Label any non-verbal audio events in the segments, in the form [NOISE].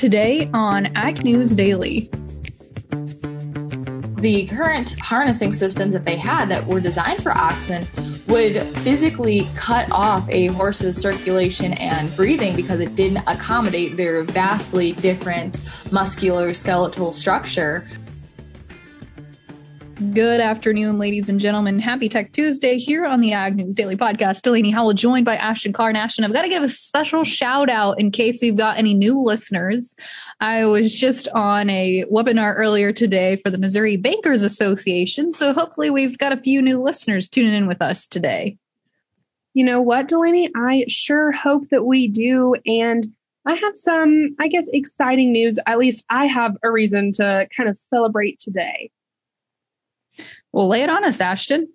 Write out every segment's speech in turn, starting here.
Today on Ag News Daily. The current harnessing systems that they had that were designed for oxen would physically cut off a horse's circulation and breathing because it didn't accommodate their vastly different muscular skeletal structure. Good afternoon, ladies and gentlemen. Happy Tech Tuesday here on the Ag News Daily Podcast. Delaney Howell joined by Ashton Carr Ashton. I've got to give a special shout out in case we've got any new listeners. I was just on a webinar earlier today for the Missouri Bankers Association. So hopefully we've got a few new listeners tuning in with us today. You know what, Delaney? I sure hope that we do. And I have some, I guess, exciting news. At least I have a reason to kind of celebrate today. Well, lay it on us, Ashton.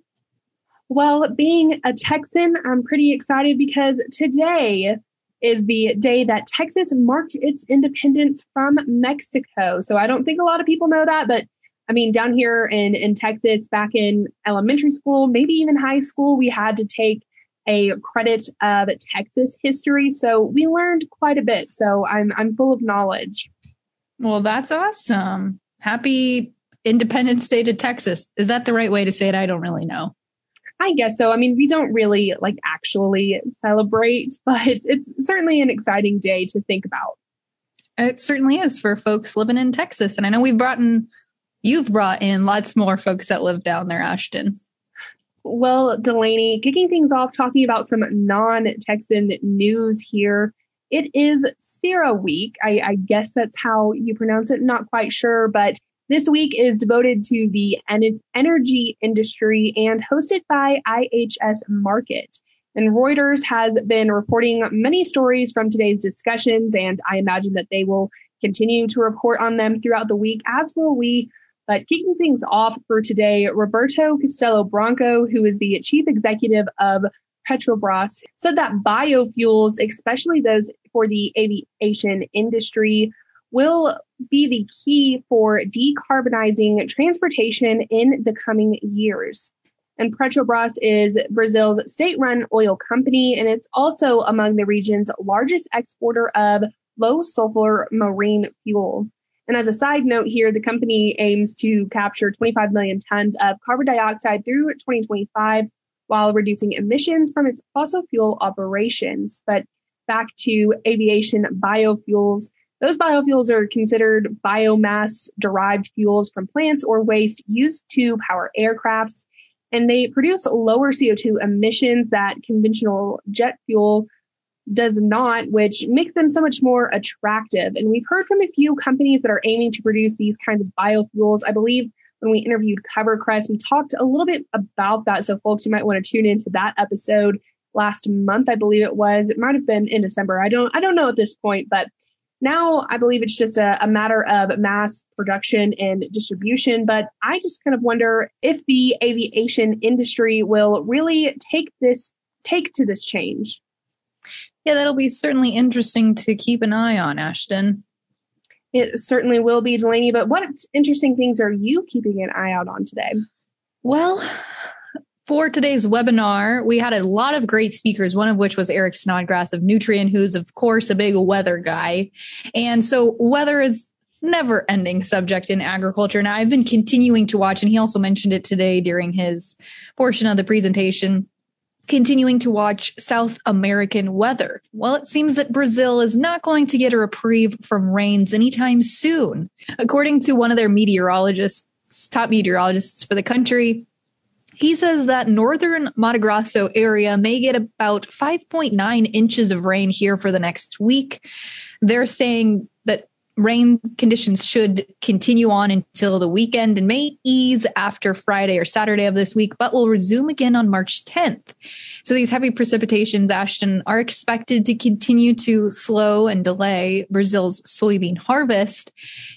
Well, being a Texan, I'm pretty excited because today is the day that Texas marked its independence from Mexico. So I don't think a lot of people know that, but I mean, down here in, in Texas, back in elementary school, maybe even high school, we had to take a credit of Texas history. So we learned quite a bit. So I'm, I'm full of knowledge. Well, that's awesome. Happy Independence state of Texas. Is that the right way to say it? I don't really know. I guess so. I mean, we don't really like actually celebrate, [LAUGHS] but it's, it's certainly an exciting day to think about. It certainly is for folks living in Texas. And I know we've brought in, you've brought in lots more folks that live down there, Ashton. Well, Delaney, kicking things off, talking about some non Texan news here. It is CERAWeek. I, I guess that's how you pronounce it. Not quite sure, but this week is devoted to the en- energy industry and hosted by IHS Markit. And Reuters has been reporting many stories from today's discussions, and I imagine that they will continue to report on them throughout the week, as will we. But kicking things off for today, Roberto Castello Branco, who is the chief executive of Petrobras, said that biofuels, especially those for the aviation industry, will be the key for decarbonizing transportation in the coming years. And Petrobras is Brazil's state run oil company, and it's also among the region's largest exporter of low sulfur marine fuel. And as a side note here, the company aims to capture 25 million tons of carbon dioxide through 2025 while reducing emissions from its fossil fuel operations. But back to aviation biofuels. Those biofuels are considered biomass derived fuels from plants or waste used to power aircrafts, and they produce lower CO2 emissions that conventional jet fuel does not, which makes them so much more attractive. And we've heard from a few companies that are aiming to produce these kinds of biofuels. I believe when we interviewed CoverCress, we talked a little bit about that. So folks, you might want to tune into that episode last month, I believe it was. It might have been in December. I don't I don't know at this point, but now I believe it's just a, a, matter of mass production and distribution. But I just kind of wonder if the aviation industry will really take this, take to this change. Yeah, that'll be certainly interesting to keep an eye on, Ashton. It certainly will be, Delaney. But what interesting things are you keeping an eye out on today? Well, for today's webinar, we had a lot of great speakers, one of which was Eric Snodgrass of Nutrien, who's of course a big weather guy. And so weather is never ending subject in agriculture. And I've been continuing to watch, and he also mentioned it today during his portion of the presentation, continuing to watch South American weather. Well, it seems that Brazil is not going to get a reprieve from rains anytime soon. According to one of their meteorologists, top meteorologists for the country, he says that northern Mato Grosso area may get about 5.9 inches of rain here for the next week. They're saying that rain conditions should continue on until the weekend and may ease after Friday or Saturday of this week, but will resume again on March 10th. So these heavy precipitations, Ashton, are expected to continue to slow and delay Brazil's soybean harvest.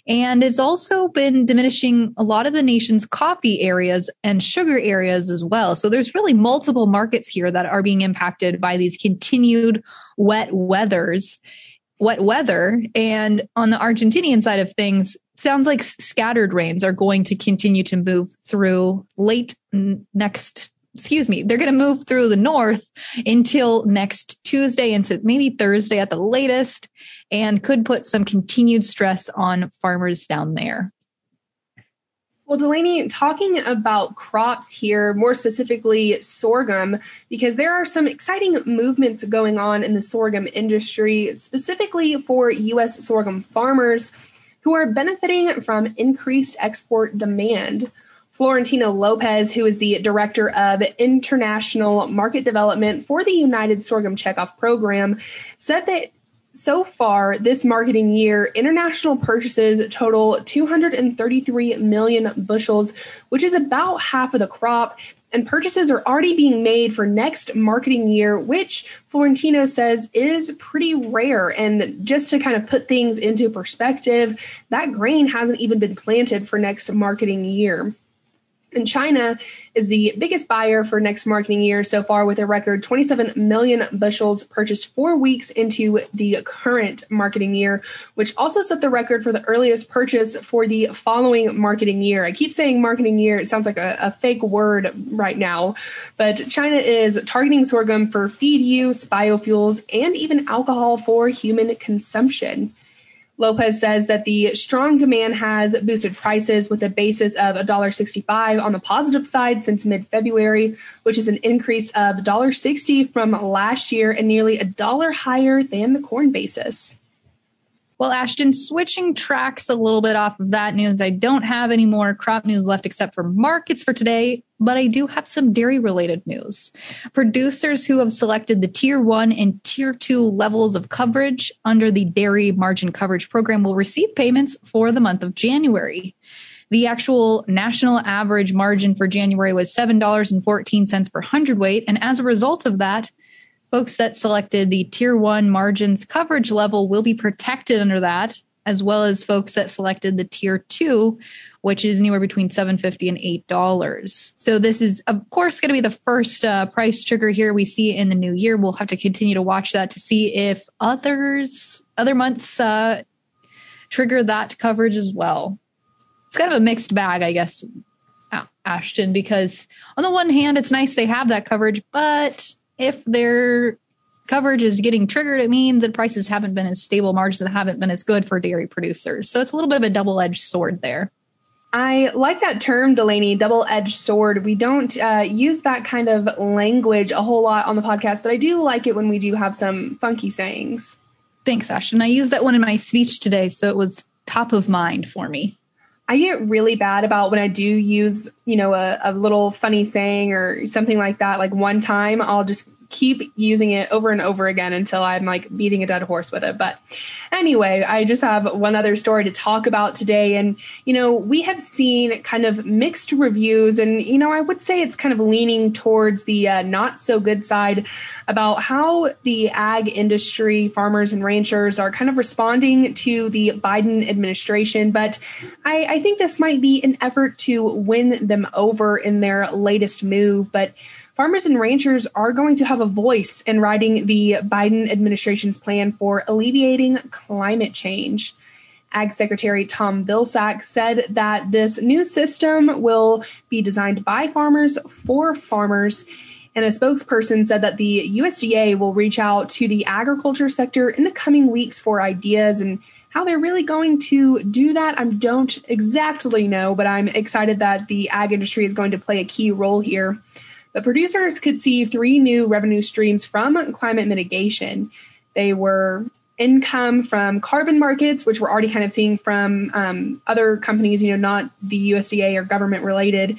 And it's also been diminishing a lot of the nation's coffee areas and sugar areas as well. So there's really multiple markets here that are being impacted by these continued wet weathers wet weather. And on the Argentinian side of things, sounds like scattered rains are going to continue to move through late next excuse me, they're going to move through the north until next Tuesday into maybe Thursday at the latest and could put some continued stress on farmers down there. Well, Delaney, talking about crops here, more specifically sorghum, because there are some exciting movements going on in the sorghum industry, specifically for U.S. sorghum farmers who are benefiting from increased export demand. Florentino Lopez, who is the director of international market development for the United Sorghum Checkoff program, said that so far this marketing year, international purchases total 233 million bushels, which is about half of the crop. And purchases are already being made for next marketing year, which Florentino says is pretty rare. And just to kind of put things into perspective, that grain hasn't even been planted for next marketing year. And China is the biggest buyer for next marketing year so far with a record 27 million bushels purchased four weeks into the current marketing year, which also set the record for the earliest purchase for the following marketing year. I keep saying marketing year, it sounds like a, a fake word right now, but China is targeting sorghum for feed use, biofuels, and even alcohol for human consumption. Lopez says that the strong demand has boosted prices with a basis of $1.65 on the positive side since mid February, which is an increase of $1.60 from last year and nearly a dollar higher than the corn basis. Well, Ashton, switching tracks a little bit off of that news, I don't have any more crop news left except for markets for today, but I do have some dairy related news. Producers who have selected the tier one and tier two levels of coverage under the dairy margin coverage program will receive payments for the month of January. The actual national average margin for January was $7.14 per hundredweight. And as a result of that, folks that selected the tier one margins coverage level will be protected under that, as well as folks that selected the tier two, which is anywhere between 750 and $8. So this is, of course, going to be the first uh, price trigger here we see in the new year. We'll have to continue to watch that to see if others, other months, uh, trigger that coverage as well. It's kind of a mixed bag, I guess, Ashton, because on the one hand, it's nice they have that coverage, but if their coverage is getting triggered, it means that prices haven't been as stable, margins haven't been as good for dairy producers. So it's a little bit of a double edged sword there. I like that term, Delaney, double edged sword. We don't uh, use that kind of language a whole lot on the podcast, but I do like it when we do have some funky sayings. Thanks, Ashton. I used that one in my speech today, so it was top of mind for me. I get really bad about when I do use, you know, a, a little funny saying or something like that. Like one time, I'll just keep using it over and over again until I'm like beating a dead horse with it. But anyway, I just have one other story to talk about today. And, you know, we have seen kind of mixed reviews. And, you know, I would say it's kind of leaning towards the uh, not so good side about how the ag industry, farmers and ranchers are kind of responding to the Biden administration. But I, I think this might be an effort to win them over in their latest move. But farmers and ranchers are going to have a voice in writing the Biden administration's plan for alleviating climate change. Ag Secretary Tom Vilsack said that this new system will be designed by farmers for farmers. And a spokesperson said that the USDA will reach out to the agriculture sector in the coming weeks for ideas and how they're really going to do that. I don't exactly know, but I'm excited that the ag industry is going to play a key role here. Producers could see three new revenue streams from climate mitigation. They were income from carbon markets, which we're already kind of seeing from um, other companies, you know, not the USDA or government related.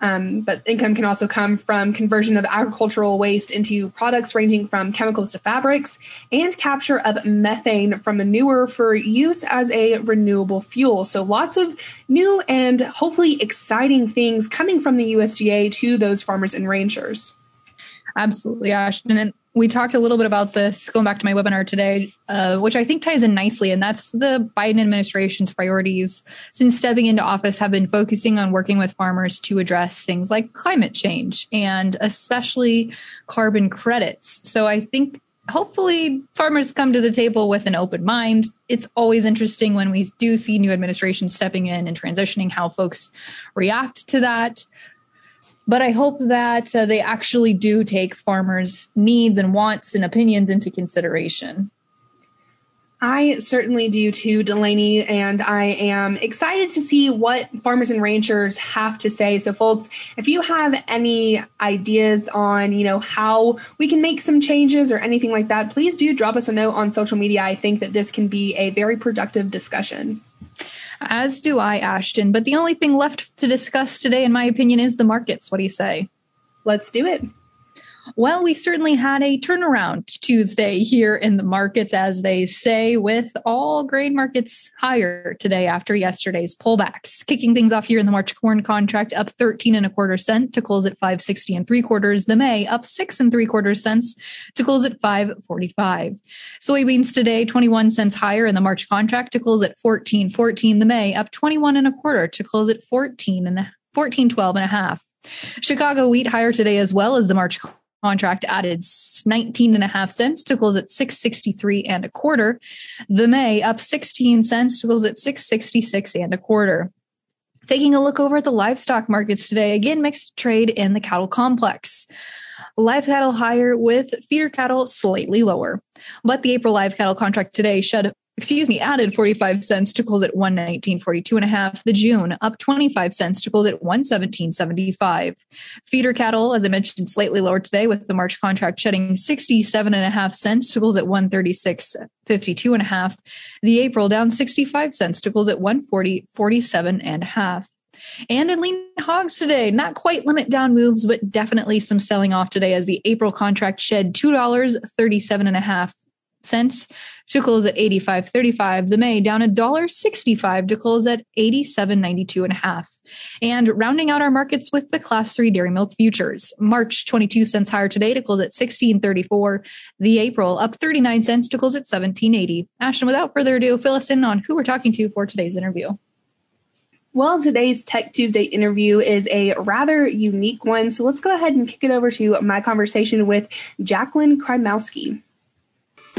Um, but income can also come from conversion of agricultural waste into products ranging from chemicals to fabrics and capture of methane from manure for use as a renewable fuel. So lots of new and hopefully exciting things coming from the USDA to those farmers and ranchers. Absolutely, Ashton. And we talked a little bit about this going back to my webinar today, uh, which I think ties in nicely. And that's the Biden administration's priorities since stepping into office have been focusing on working with farmers to address things like climate change and especially carbon credits. So I think hopefully farmers come to the table with an open mind. It's always interesting when we do see new administrations stepping in and transitioning how folks react to that But I hope that uh, they actually do take farmers' needs and wants and opinions into consideration. I certainly do too, Delaney, and I am excited to see what farmers and ranchers have to say. So, folks, if you have any ideas on, you know, how we can make some changes or anything like that, please do drop us a note on social media. I think that this can be a very productive discussion. As do I, Ashton. But the only thing left to discuss today, in my opinion, is the markets. What do you say? Let's do it. Well, we certainly had a turnaround Tuesday here in the markets, as they say, with all grain markets higher today after yesterday's pullbacks. Kicking things off here in the March corn contract up 13 and a quarter cent to close at 560 and three quarters. The May up six and three quarters cents to close at 545. Soybeans today 21 cents higher in the March contract to close at 1414. The May up 21 and a quarter to close at 14 and 1412 and a half. Chicago wheat higher today as well as the March contract added 19 and a half cents to close at 663 and a quarter. The May up 16 cents to close at 666 and a quarter. Taking a look over at the livestock markets today, again, mixed trade in the cattle complex. Live cattle higher with feeder cattle slightly lower. But the April live cattle contract today shed excuse me, added 45 cents to close at 119.42 and a half. The June up 25 cents to close at 117.75. Feeder cattle, as I mentioned, slightly lower today with the March contract shedding 67 and a half cents to close at 136.52 and a half. The April down 65 cents to close at 140.47 and a half. And in lean hogs today, not quite limit down moves, but definitely some selling off today as the April contract shed $2.37 and a half cents to close at 85.35. The May down a dollar 65 to close at 87.92 and a half. And rounding out our markets with the class 3 dairy milk futures. March 22 cents higher today to close at 16.34. The April up 39 cents to close at 17.80. Ashton, without further ado, fill us in on who we're talking to for today's interview. Well, today's Tech Tuesday interview is a rather unique one. So let's go ahead and kick it over to my conversation with Jacqueline Krymowski.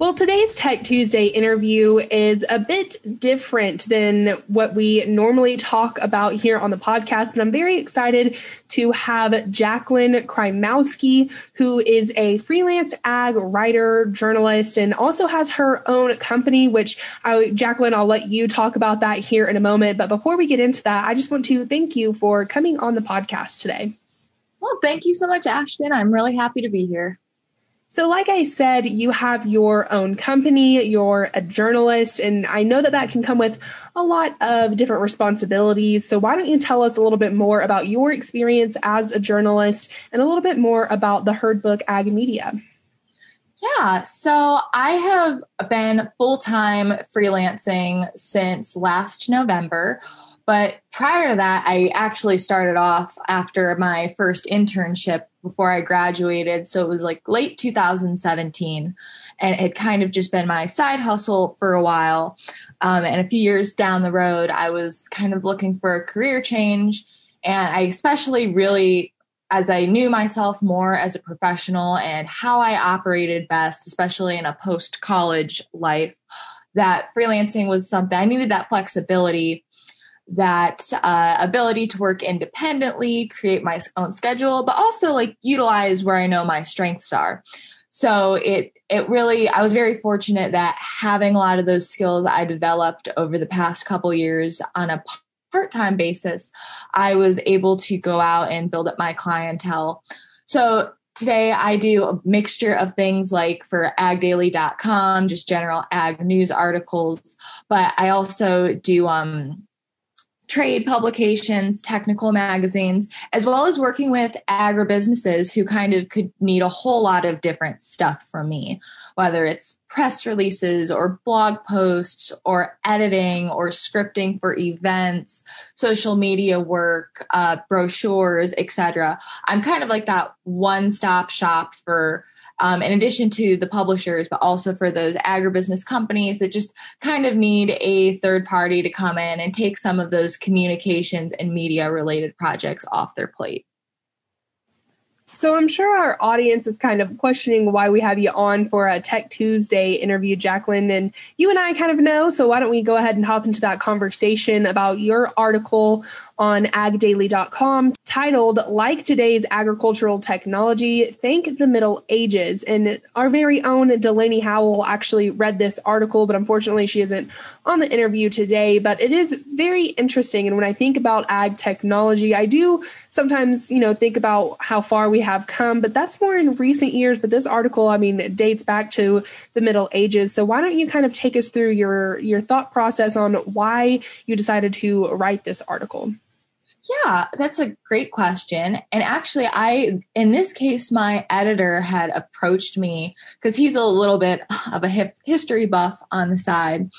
Well, today's Tech Tuesday interview is a bit different than what we normally talk about here on the podcast, but I'm very excited to have Jacqueline Krymowski, who is a freelance ag writer, journalist, and also has her own company, which I, Jacqueline, I'll let you talk about that here in a moment. But before we get into that, I just want to thank you for coming on the podcast today. Well, thank you so much, Ashton. I'm really happy to be here. So, like I said, you have your own company, you're a journalist, and I know that that can come with a lot of different responsibilities. So, why don't you tell us a little bit more about your experience as a journalist and a little bit more about the Herd Book Ag Media? Yeah, so I have been full time freelancing since last November. But prior to that, I actually started off after my first internship before I graduated. So it was like late 2017. And it had kind of just been my side hustle for a while. Um, and a few years down the road, I was kind of looking for a career change. And I especially really, as I knew myself more as a professional and how I operated best, especially in a post college life, that freelancing was something I needed that flexibility that uh, ability to work independently, create my own schedule, but also like utilize where I know my strengths are. So it it really I was very fortunate that having a lot of those skills I developed over the past couple years on a part-time basis, I was able to go out and build up my clientele. So today I do a mixture of things like for agdaily.com, just general ag news articles, but I also do um trade publications, technical magazines, as well as working with agribusinesses who kind of could need a whole lot of different stuff from me, whether it's press releases or blog posts or editing or scripting for events, social media work, uh, brochures, etc. I'm kind of like that one-stop shop for um, in addition to the publishers, but also for those agribusiness companies that just kind of need a third party to come in and take some of those communications and media related projects off their plate. So I'm sure our audience is kind of questioning why we have you on for a Tech Tuesday interview, Jacqueline. And you and I kind of know. So why don't we go ahead and hop into that conversation about your article on agdaily.com titled Like Today's Agricultural Technology, Thank the Middle Ages. And our very own Delaney Howell actually read this article, but unfortunately she isn't on the interview today. But it is very interesting. And when I think about ag technology, I do sometimes, you know, think about how far we have come, but that's more in recent years. But this article, I mean, dates back to the Middle Ages. So why don't you kind of take us through your your thought process on why you decided to write this article? Yeah, that's a great question. And actually, I, in this case, my editor had approached me because he's a little bit of a hip history buff on the side.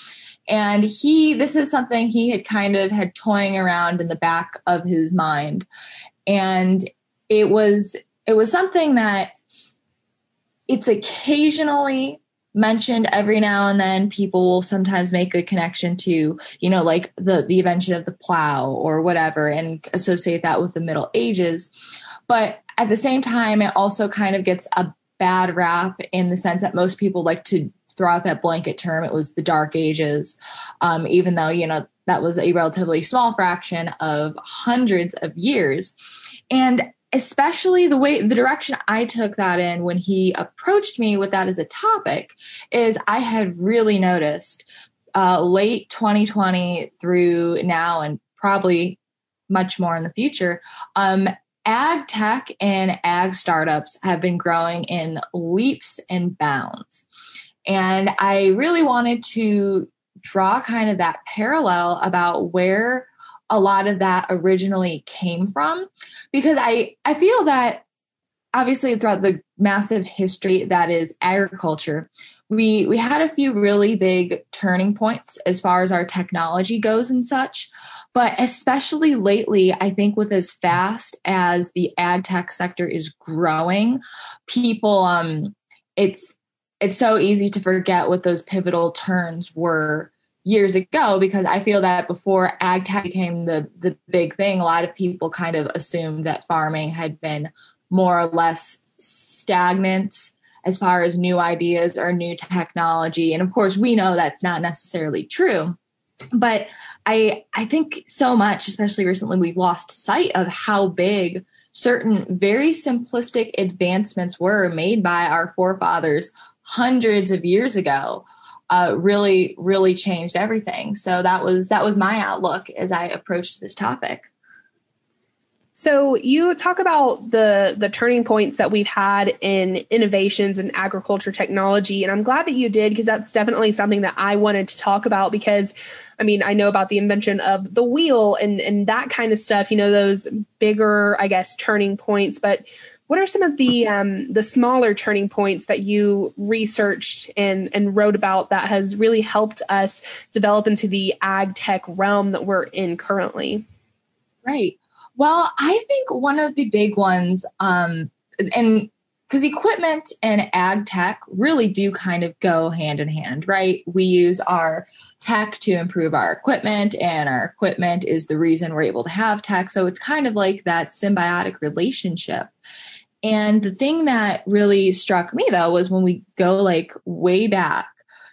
And he, this is something he had kind of had toying around in the back of his mind. And it was, it was something that it's occasionally mentioned every now and then people will sometimes make a connection to you know like the the invention of the plow or whatever and associate that with the middle ages. But at the same time it also kind of gets a bad rap in the sense that most people like to throw out that blanket term. It was the dark ages um, even though you know that was a relatively small fraction of hundreds of years. And especially the way the direction I took that in when he approached me with that as a topic is I had really noticed uh, late 2020 through now and probably much more in the future um, ag tech and ag startups have been growing in leaps and bounds. And i really wanted to draw kind of that parallel about where a lot of that originally came from because I I feel that obviously throughout the massive history that is agriculture we we had a few really big turning points as far as our technology goes and such. But especially lately i think with as fast as the ag tech sector is growing people um it's it's so easy to forget what those pivotal turns were years ago because I feel that before ag tech became the the big thing, a lot of people kind of assumed that farming had been more or less stagnant as far as new ideas or new technology. And of course, we know that's not necessarily true. But I I think so much, especially recently, we've lost sight of how big certain very simplistic advancements were made by our forefathers hundreds of years ago uh, really really changed everything. So that was that was my outlook as i approached this topic. So you talk about the the turning points that we've had in innovations in agriculture technology and I'm glad that you did because that's definitely something that I wanted to talk about because I mean I know about the invention of the wheel and and that kind of stuff you know those bigger I guess turning points but what are some of the um, the smaller turning points that you researched and and wrote about that has really helped us develop into the ag tech realm that we're in currently? Right. Well, I think one of the big ones, um, and because equipment and ag tech really do kind of go hand in hand, right? We use our tech to improve our equipment, and our equipment is the reason we're able to have tech. So it's kind of like that symbiotic relationship. And the thing that really struck me though was when we go like way back,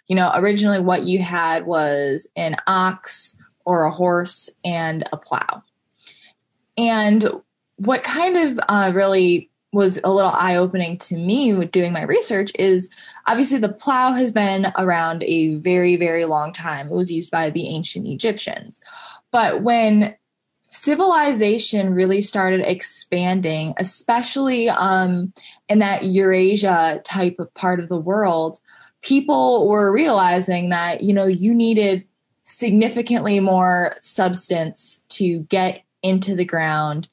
you know, originally what you had was an ox or a horse and a plow. And what kind of uh, really was a little eye opening to me with doing my research is obviously the plow has been around a very, very long time. It was used by the ancient Egyptians. But when civilization really started expanding, especially um, in that Eurasia type of part of the world. People were realizing that, you know, you needed significantly more substance to get into the ground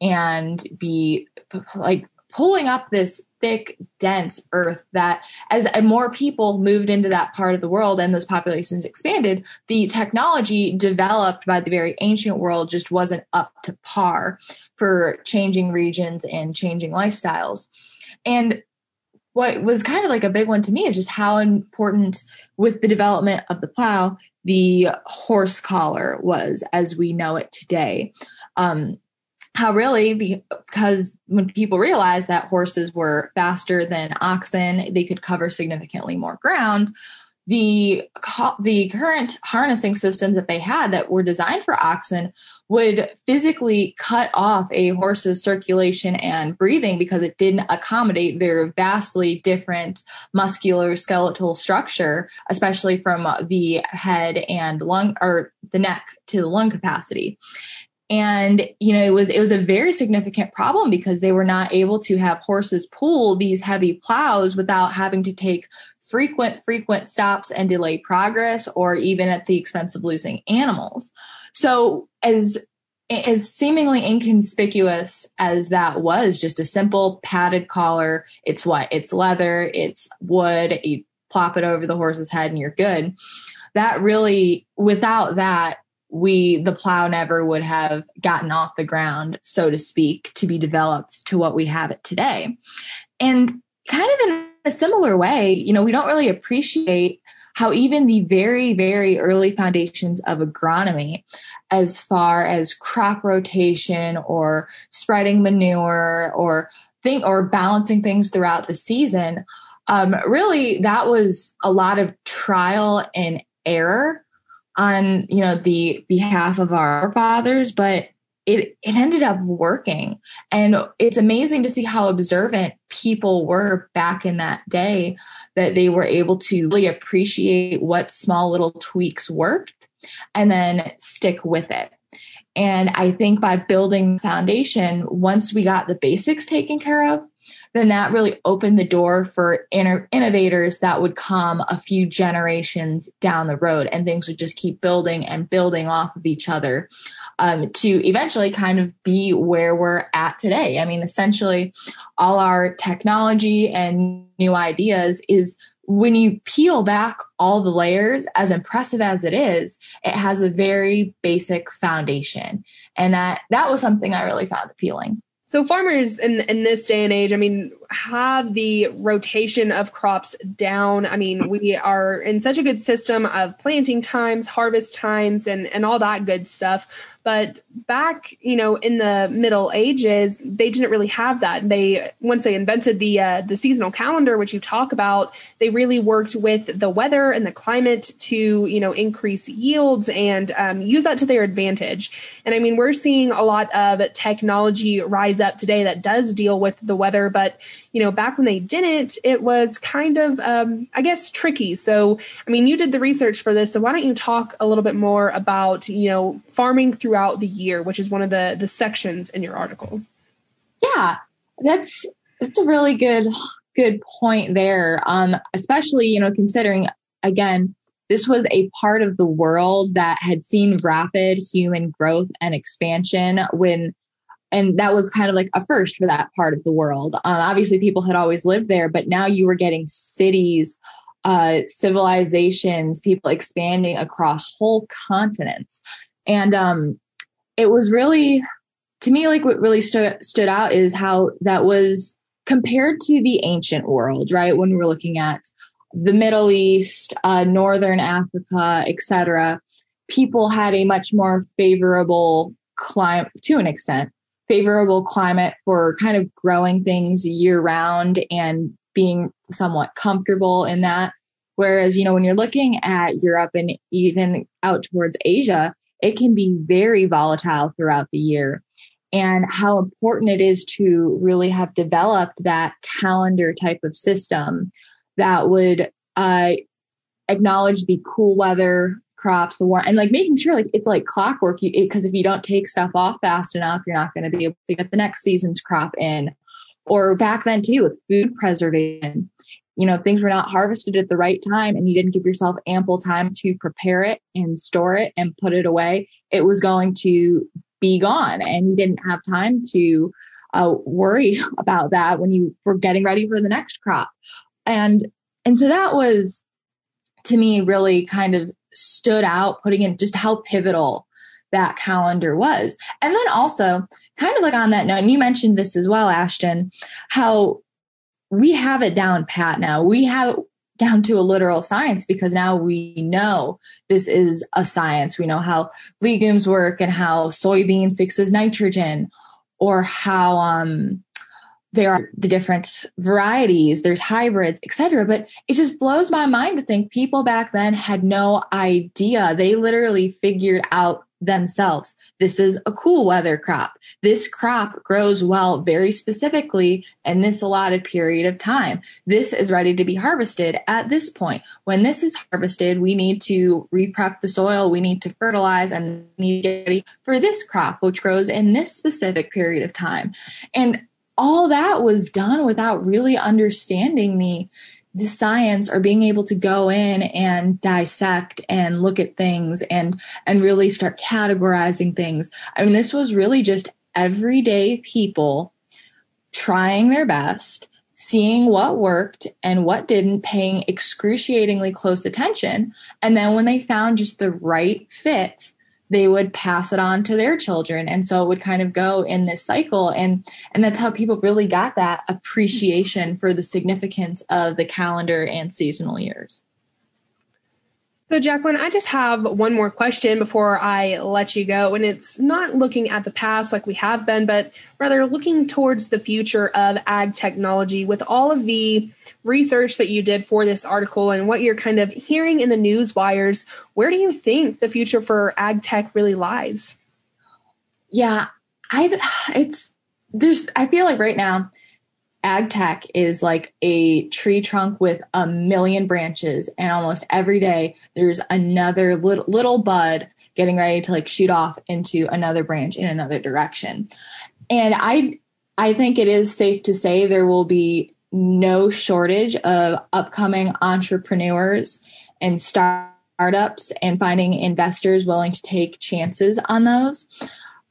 and be like pulling up this thick, dense earth that as more people moved into that part of the world and those populations expanded, the technology developed by the very ancient world just wasn't up to par for changing regions and changing lifestyles. And what was kind of like a big one to me is just how important with the development of the plow the horse collar was as we know it today. Um, how really? Because when people realized that horses were faster than oxen they could cover significantly more ground. The the current harnessing systems that they had that were designed for oxen would physically cut off a horse's circulation and breathing because it didn't accommodate their vastly different muscular skeletal structure especially from the head and lung or the neck to the lung capacity and you know it was it was a very significant problem because they were not able to have horses pull these heavy plows without having to take frequent frequent stops and delay progress or even at the expense of losing animals. So as as seemingly inconspicuous as that was just a simple padded collar it's what it's leather it's wood you plop it over the horse's head and you're good. That really without that we the plow never would have gotten off the ground so to speak to be developed to what we have it today. And kind of in a similar way you know we don't really appreciate how even the very very early foundations of agronomy as far as crop rotation or spreading manure or think or balancing things throughout the season um, really that was a lot of trial and error on you know the behalf of our fathers but it it ended up working. And it's amazing to see how observant people were back in that day that they were able to really appreciate what small little tweaks worked and then stick with it. And i think by building the foundation once we got the basics taken care of then that really opened the door for innovators that would come a few generations down the road and things would just keep building and building off of each other um, to eventually kind of be where we're at today. I mean, essentially, all our technology and new ideas is when you peel back all the layers, as impressive as it is, it has a very basic foundation. And that that was something I really found appealing. So farmers in in this day and age, I mean, have the rotation of crops down. I mean, we are in such a good system of planting times, harvest times, and and all that good stuff. But back, you know, in the Middle Ages, they didn't really have that. They once they invented the uh, the seasonal calendar, which you talk about, they really worked with the weather and the climate to you know increase yields and um, use that to their advantage. And I mean, we're seeing a lot of technology rise up today that does deal with the weather, but you know, back when they didn't, it was kind of, um, I guess, tricky. So, I mean, you did the research for this, so why don't you talk a little bit more about, you know, farming throughout the year, which is one of the the sections in your article. Yeah, that's that's a really good good point there. Um, especially you know considering again this was a part of the world that had seen rapid human growth and expansion when and that was kind of like a first for that part of the world. Um, obviously, people had always lived there, but now you were getting cities, uh, civilizations, people expanding across whole continents, and um, it was really, to me, like what really stood stood out is how that was compared to the ancient world, right? When we're looking at the Middle East, uh, Northern Africa, etc., people had a much more favorable climate to an extent favorable climate for kind of growing things year round and being somewhat comfortable in that. Whereas, you know, when you're looking at Europe and even out towards Asia, it can be very volatile throughout the year. And how important it is to really have developed that calendar type of system that would uh, acknowledge the cool weather crops, the war, and like making sure like it's like clockwork. Because if you don't take stuff off fast enough, you're not going to be able to get the next season's crop in. Or back then too, with food preservation, you know, if things were not harvested at the right time and you didn't give yourself ample time to prepare it and store it and put it away, it was going to be gone, and you didn't have time to uh, worry [LAUGHS] about that when you were getting ready for the next crop. And and so that was to me really kind of stood out, putting in just how pivotal that calendar was. And then also, kind of like on that note, and you mentioned this as well, Ashton, how we have it down pat now. We have down to a literal science because now we know this is a science. We know how legumes work and how soybean fixes nitrogen or how um there are the different varieties, there's hybrids, etc. But it just blows my mind to think people back then had no idea. They literally figured out themselves. This is a cool weather crop. This crop grows well very specifically in this allotted period of time. This is ready to be harvested at this point. When this is harvested, we need to reprep the soil, we need to fertilize and need to get ready for this crop, which grows in this specific period of time. And all that was done without really understanding the the science or being able to go in and dissect and look at things and and really start categorizing things. I mean this was really just everyday people trying their best, seeing what worked and what didn't, paying excruciatingly close attention, and then when they found just the right fit, they would pass it on to their children. And so it would kind of go in this cycle. And and that's how people really got that appreciation for the significance of the calendar and seasonal years so, Jacqueline, I just have one more question before I let you go. And it's not looking at the past like we have been, but rather looking towards the future of ag technology with all of the research that you did for this article and what you're kind of hearing in the news wires. Where do you think the future for ag tech really lies? Yeah, I, it's, there's, I feel like right now, ag tech is like a tree trunk with a million branches and almost every day there's another little, little bud getting ready to like shoot off into another branch in another direction. And i i think it is safe to say there will be no shortage of upcoming entrepreneurs and startups and finding investors willing to take chances on those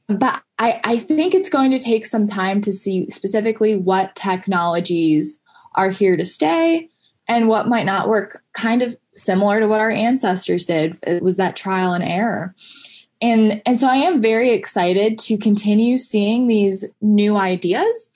but I, I think it's going to take some time to see specifically what technologies are here to stay and what might not work kind of similar to what our ancestors did. It was that trial and error. And and so i am very excited to continue seeing these new ideas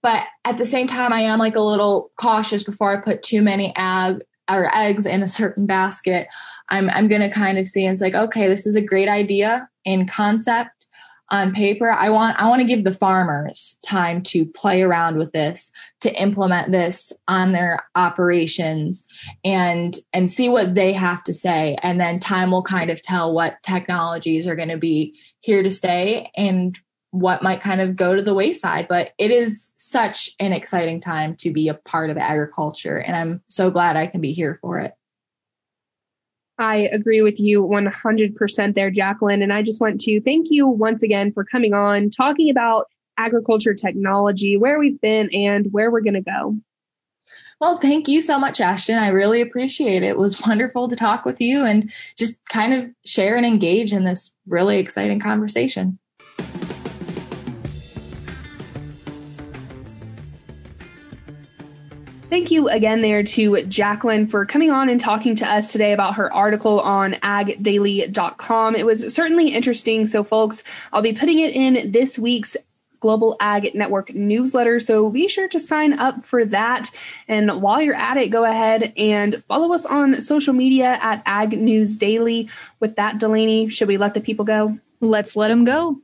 but at the same time i am like a little cautious before i put too many ag or eggs in a certain basket. I'm i'm going to kind of see it's like okay this is a great idea in concept on paper i want i want to give the farmers time to play around with this to implement this on their operations and and see what they have to say. And then time will kind of tell what technologies are going to be here to stay and what might kind of go to the wayside. But it is such an exciting time to be a part of agriculture and i'm so glad i can be here for it I agree with you 100% there, Jacqueline. And I just want to thank you once again for coming on, talking about agriculture technology, where we've been, and where we're going to go. Well, thank you so much, Ashton. I really appreciate it. It was wonderful to talk with you and just kind of share and engage in this really exciting conversation. Thank you again there to Jacqueline for coming on and talking to us today about her article on agdaily.com. It was certainly interesting. So, folks, I'll be putting it in this week's Global Ag Network newsletter. So be sure to sign up for that. And while you're at it, go ahead and follow us on social media at Ag News Daily. With that, Delaney, should we let the people go? Let's let them go.